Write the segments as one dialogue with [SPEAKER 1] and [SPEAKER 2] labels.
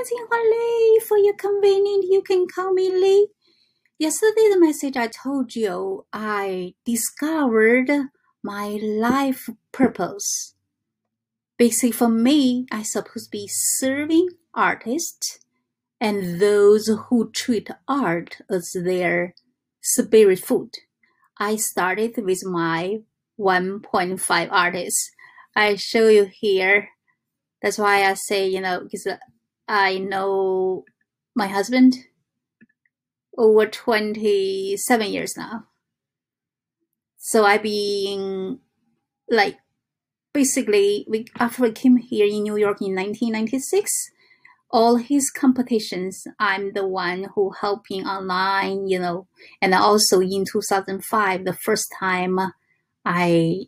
[SPEAKER 1] is. For your convenience, you can call me Lee. Yesterday, the message I told you, I discovered my life purpose. Basically, for me, I supposed to be serving artists and those who treat art as their spirit food. I started with my 1.5 artists. I show you here. That's why I say, you know, because I know my husband over 27 years now. So I've been like basically we after I came here in New York in 1996, all his competitions I'm the one who helping online, you know, and also in 2005 the first time I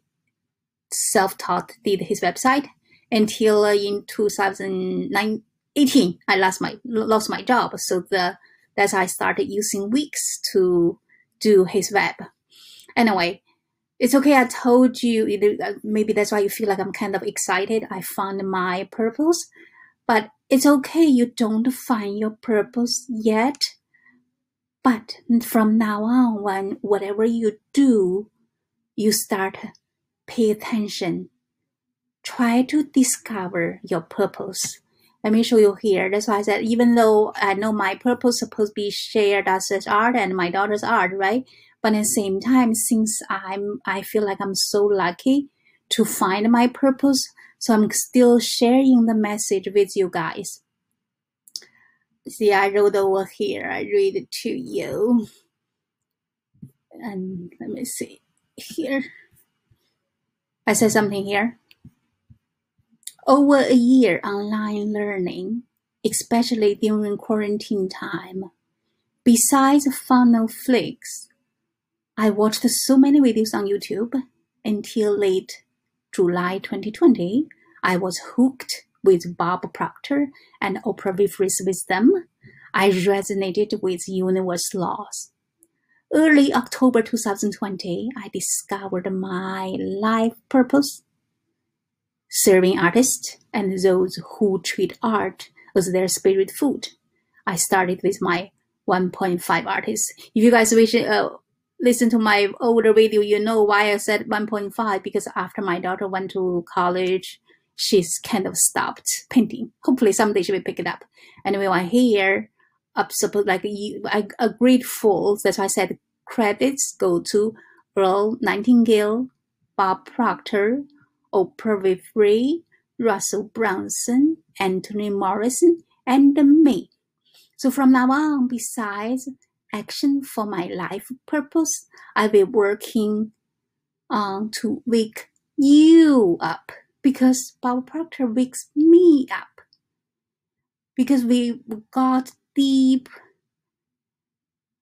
[SPEAKER 1] self-taught did his website until uh, in 2018 I lost my lost my job so the that's I started using Wix to do his web. Anyway, it's okay. I told you, uh, maybe that's why you feel like I'm kind of excited. I found my purpose, but it's okay. You don't find your purpose yet. But from now on, when whatever you do, you start pay attention. Try to discover your purpose let me show you here. That's why I said, even though I know my purpose supposed to be shared as art and my daughter's art, right? But at the same time, since I'm, I feel like I'm so lucky to find my purpose, so I'm still sharing the message with you guys. See, I wrote over here. I read it to you. And let me see here. I said something here. Over a year online learning, especially during quarantine time. Besides FunnelFlix, I watched so many videos on YouTube until late July 2020. I was hooked with Bob Proctor and Oprah Winfrey's wisdom. I resonated with universe laws. Early October 2020, I discovered my life purpose serving artists and those who treat art as their spirit food. I started with my 1.5 artists. If you guys wish uh, listen to my older video, you know why I said 1.5 because after my daughter went to college, she's kind of stopped painting. Hopefully someday she will pick it up. Anyway, I here, up suppose like I, a grateful. That's why I said credits go to Earl Nightingale, Bob Proctor, Oprah Winfrey, Russell Brunson, Anthony Morrison, and me. So from now on, besides action for my life purpose, I will working on to wake you up because Bob Proctor wakes me up because we got deep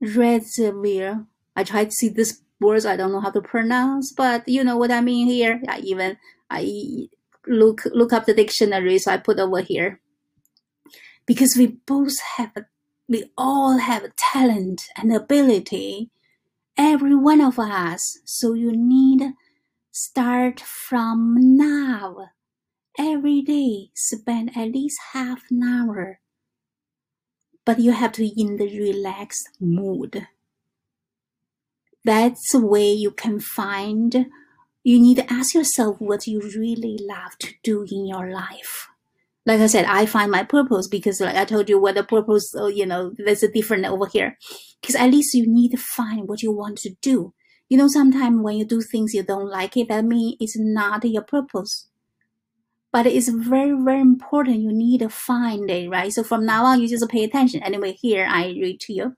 [SPEAKER 1] reservoir. I tried to see this words I don't know how to pronounce, but you know what I mean here. I even I look look up the dictionary, so I put over here. Because we both have, we all have talent and ability, every one of us. So you need start from now. Every day, spend at least half an hour. But you have to in the relaxed mood. That's the way you can find you need to ask yourself what you really love to do in your life. Like I said, I find my purpose because, like I told you, what the purpose, uh, you know, there's a different over here. Because at least you need to find what you want to do. You know, sometimes when you do things you don't like it, that means it's not your purpose. But it's very, very important. You need to find it, right? So from now on, you just pay attention. Anyway, here I read to you.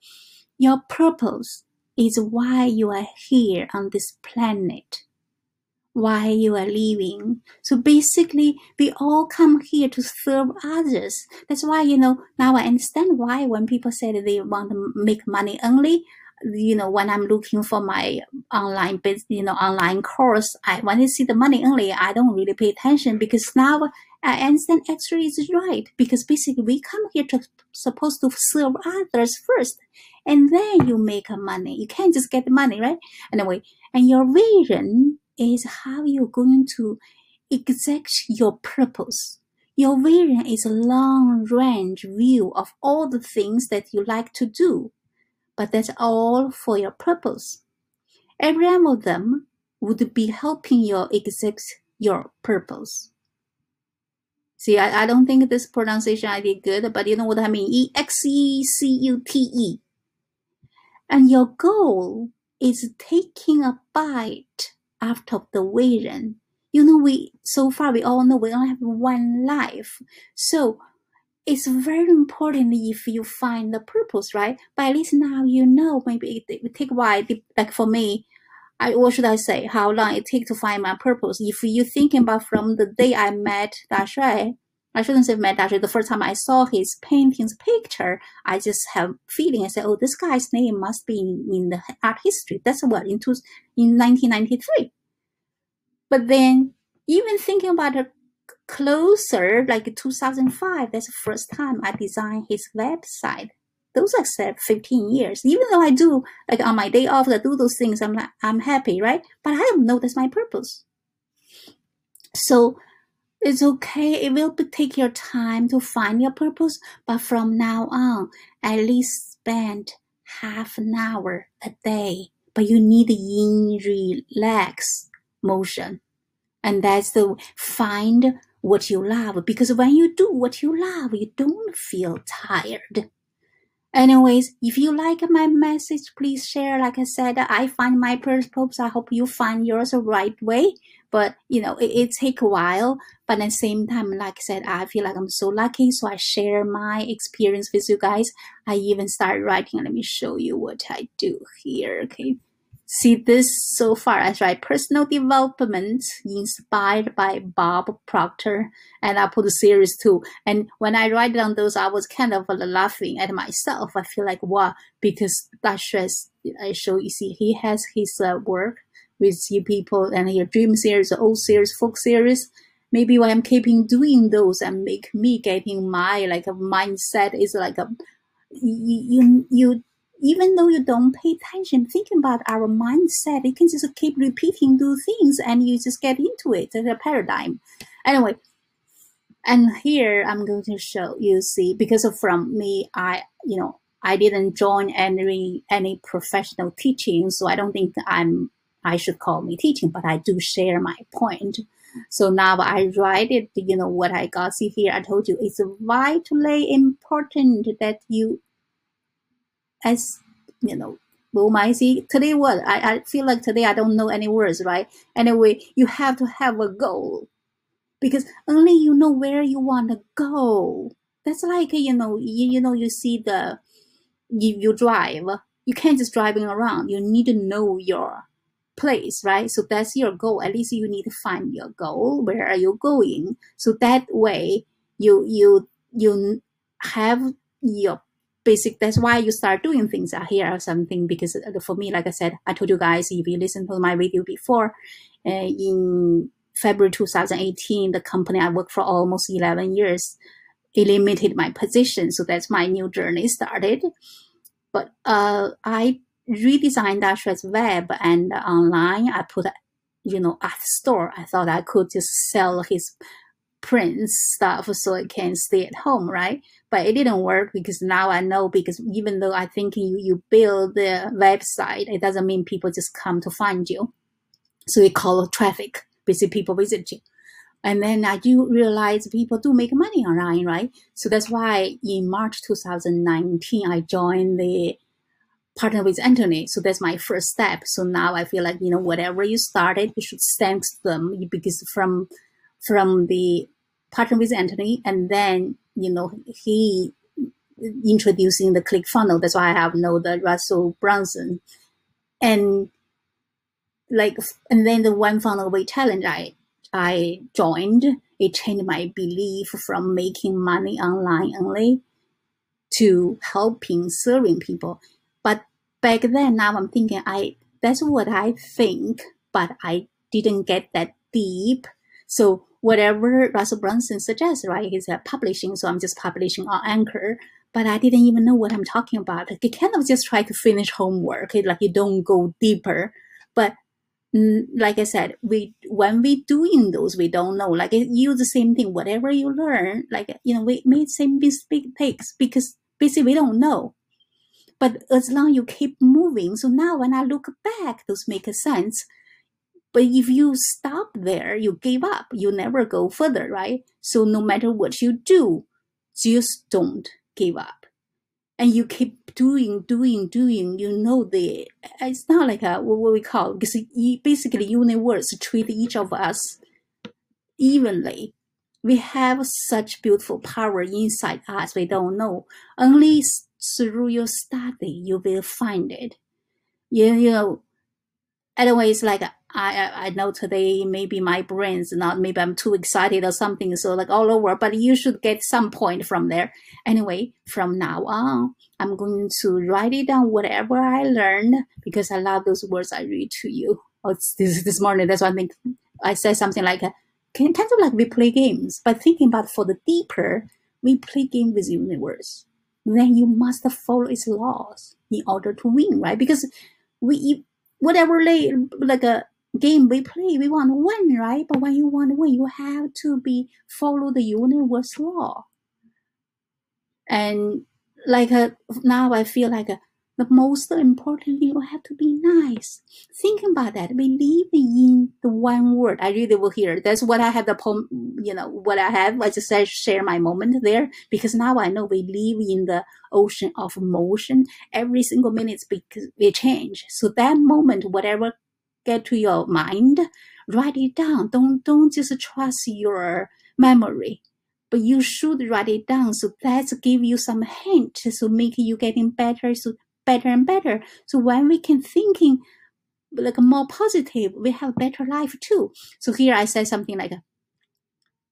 [SPEAKER 1] Your purpose is why you are here on this planet why you are leaving. So basically, we all come here to serve others. That's why, you know, now I understand why when people say that they want to make money only, you know, when I'm looking for my online business, you know, online course, I when I see the money only, I don't really pay attention because now I understand actually is right because basically we come here to supposed to serve others first, and then you make money. You can't just get the money, right? Anyway, and your vision is how you're going to exact your purpose. Your vision is a long range view of all the things that you like to do, but that's all for your purpose. Every one of them would be helping you execute your purpose. See, I, I don't think this pronunciation I did good, but you know what I mean. E X E C U T E. And your goal is taking a bite of the vision. You know, we so far we all know we only have one life. So it's very important if you find the purpose, right? But at least now you know maybe it, it take a while. Like for me, I, what should I say? How long it take to find my purpose? If you thinking about from the day I met Da Shui, I shouldn't say met Shui. The first time I saw his paintings picture, I just have feeling. I said, "Oh, this guy's name must be in, in the art history." That's what in two, in 1993. But then, even thinking about it closer, like 2005, that's the first time I designed his website those are said 15 years. Even though I do, like on my day off, I do those things, I'm like, I'm happy, right? But I don't know that's my purpose. So it's okay. It will take your time to find your purpose, but from now on, at least spend half an hour a day. But you need in relax motion. And that's the find what you love. Because when you do what you love, you don't feel tired. Anyways, if you like my message, please share. Like I said, I find my purpose. I hope you find yours the right way. But you know, it, it take a while. But at the same time, like I said, I feel like I'm so lucky. So I share my experience with you guys. I even start writing. Let me show you what I do here. Okay see this so far as right personal development inspired by bob proctor and i put a series too and when i write down those i was kind of laughing at myself i feel like wow because that stress i show you see he has his uh, work with you people and your dream series old series folk series maybe why i'm keeping doing those and make me getting my like a mindset is like a you you, even though you don't pay attention, thinking about our mindset, you can just keep repeating those things and you just get into it. It's a paradigm. Anyway, and here I'm going to show you see because from me, I you know I didn't join any any professional teaching, so I don't think I'm I should call me teaching, but I do share my point. So now I write it, you know, what I got. See here, I told you it's vitally important that you as you know well my see today what? I, I feel like today i don't know any words right? Anyway you have to have a goal because only you know where you want to go. That's like you know you, you know you see the you, you drive. You can't just driving around. You need to know your place right? So that's your goal. At least you need to find your goal. Where are you going? So that way you you you have your basic that's why you start doing things. Out here or something because uh, for me like i said i told you guys if you listen to my video before uh, in february 2018 the company i worked for almost 11 years eliminated my position. So that's my new journey started. But uh, i redesigned Dashui's web and online i put you know at store i thought i could just sell his prints stuff so I can stay at home, right? But it didn't work because now I know because even though I think you, you build the website, it doesn't mean people just come to find you. So we call traffic, basically people visit you. And then I do realize people do make money online, right? So that's why in March 2019, I joined the partner with Anthony. So that's my first step. So now I feel like, you know, whatever you started, you should thank them because from from the partner with Anthony, and then you know he introducing the click funnel. That's why I have know the Russell Brunson, and like and then the one funnel away challenge I I joined. It changed my belief from making money online only to helping serving people. Back then, now I'm thinking I that's what I think, but I didn't get that deep. So whatever Russell Brunson suggests, right? He's uh, publishing, so I'm just publishing on Anchor. But I didn't even know what I'm talking about. Like, you kind of just try to finish homework, like you don't go deeper. But like I said, we when we doing those, we don't know. Like you the same thing. Whatever you learn, like you know, we made same mistakes because basically we don't know. But as long you keep moving, so now when I look back, those make sense. But if you stop there, you give up. You never go further, right? So no matter what you do, just don't give up and you keep doing, doing, doing, you know the it's not like a what we call because basically universe treat each of us evenly. We have such beautiful power inside us. We don't know. Only through your study you will find it. You, you know. Otherwise, like I, I know today maybe my brain's not maybe I'm too excited or something so like all over but you should get some point from there anyway from now on I'm going to write it down whatever I learned because I love those words I read to you oh, this this morning that's why I think I said something like can kind of like we play games but thinking about for the deeper we play game with universe then you must follow its laws in order to win right because we whatever like a game we play, we want to win, right? But when you want to win, you have to be follow the universe law. And like now, I feel like uh, the most important you have to be nice. Think about that. Believe in the one word. I really will hear. That's what I have the poem. You know what I have. I just share my moment there because now I know we live in the ocean of motion. Every single minute because we change. So that moment, whatever get to your mind, write it down. Don't don't just trust your memory, but you should write it down. So that's give you some hint, so make you getting better, so better and better. So when we can thinking like more positive, we have better life too. So here I say something like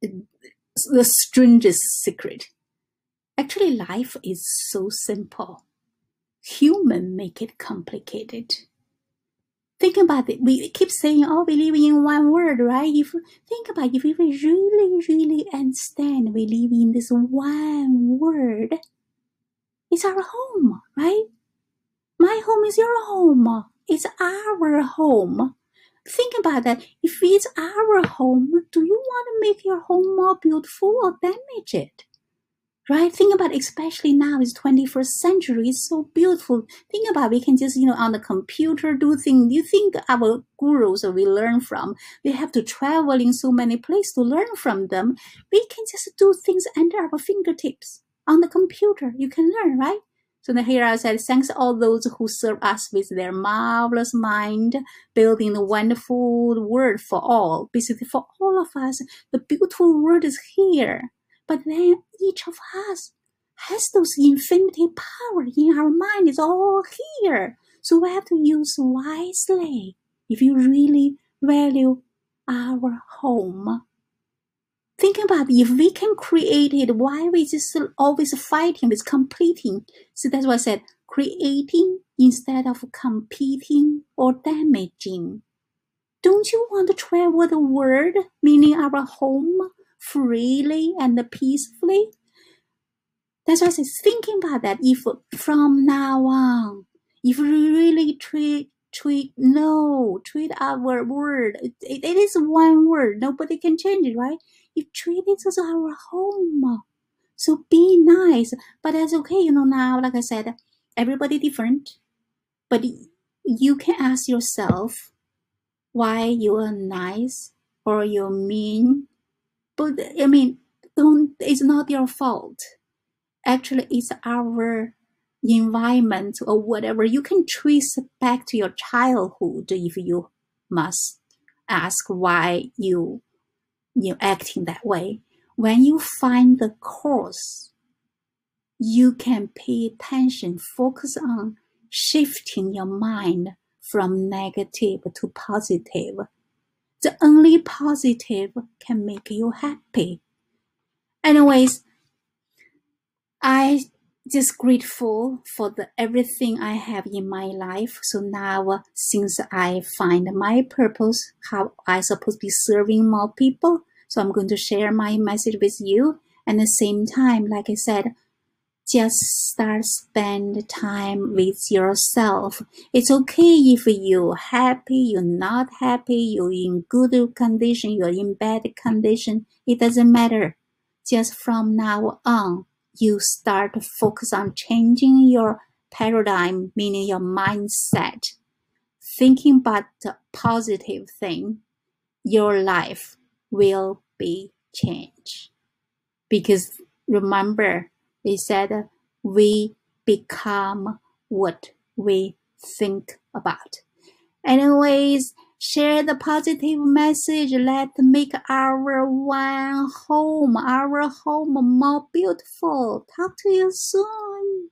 [SPEAKER 1] the strangest secret. Actually, life is so simple. Human make it complicated think about it. We keep saying, oh, we live in one world, right? If think about it, if we really, really understand we live in this one world, it's our home, right? My home is your home. It's our home. Think about that. If it's our home, do you want to make your home more beautiful or damage it? right? Think about especially now it's 21st century. It's so beautiful. Think about we can just, you know, on the computer do things. You think our gurus we learn from, we have to travel in so many places to learn from them. We can just do things under our fingertips on the computer. You can learn, right? So I said, thanks all those who serve us with their marvelous mind, building the wonderful world for all. Basically, for all of us, the beautiful world is here. But then each of us has those infinity power in our mind. It's all here. So we have to use wisely if you really value our home. Think about if we can create it, why we just always fighting with completing? So that's why I said creating instead of competing or damaging. Don't you want to travel the world, meaning our home, freely and peacefully. That's why I was thinking about that. If from now on, if we really treat treat no tweet our word, it, it is one word. Nobody can change it, right? if tweet it as our home. So be nice, but that's okay. You know now, like I said, everybody different, but you can ask yourself why you are nice or you're mean but I mean, don't. It's not your fault. Actually, it's our environment or whatever. You can trace back to your childhood if you must ask why you you acting that way. When you find the cause, you can pay attention, focus on shifting your mind from negative to positive the only positive can make you happy. Anyways, I just grateful for the everything I have in my life. So now, uh, since I find my purpose, how I supposed to be serving more people, so I'm going to share my message with you. And the same time, like I said, just start spend time with yourself. It's okay if you're happy, you're not happy, you're in good condition, you're in bad condition. It doesn't matter. Just from now on, you start to focus on changing your paradigm, meaning your mindset. Thinking about the positive thing, your life will be changed. Because remember, they said we become what we think about. Anyways, share the positive message. Let make our one home, our home more beautiful. Talk to you soon.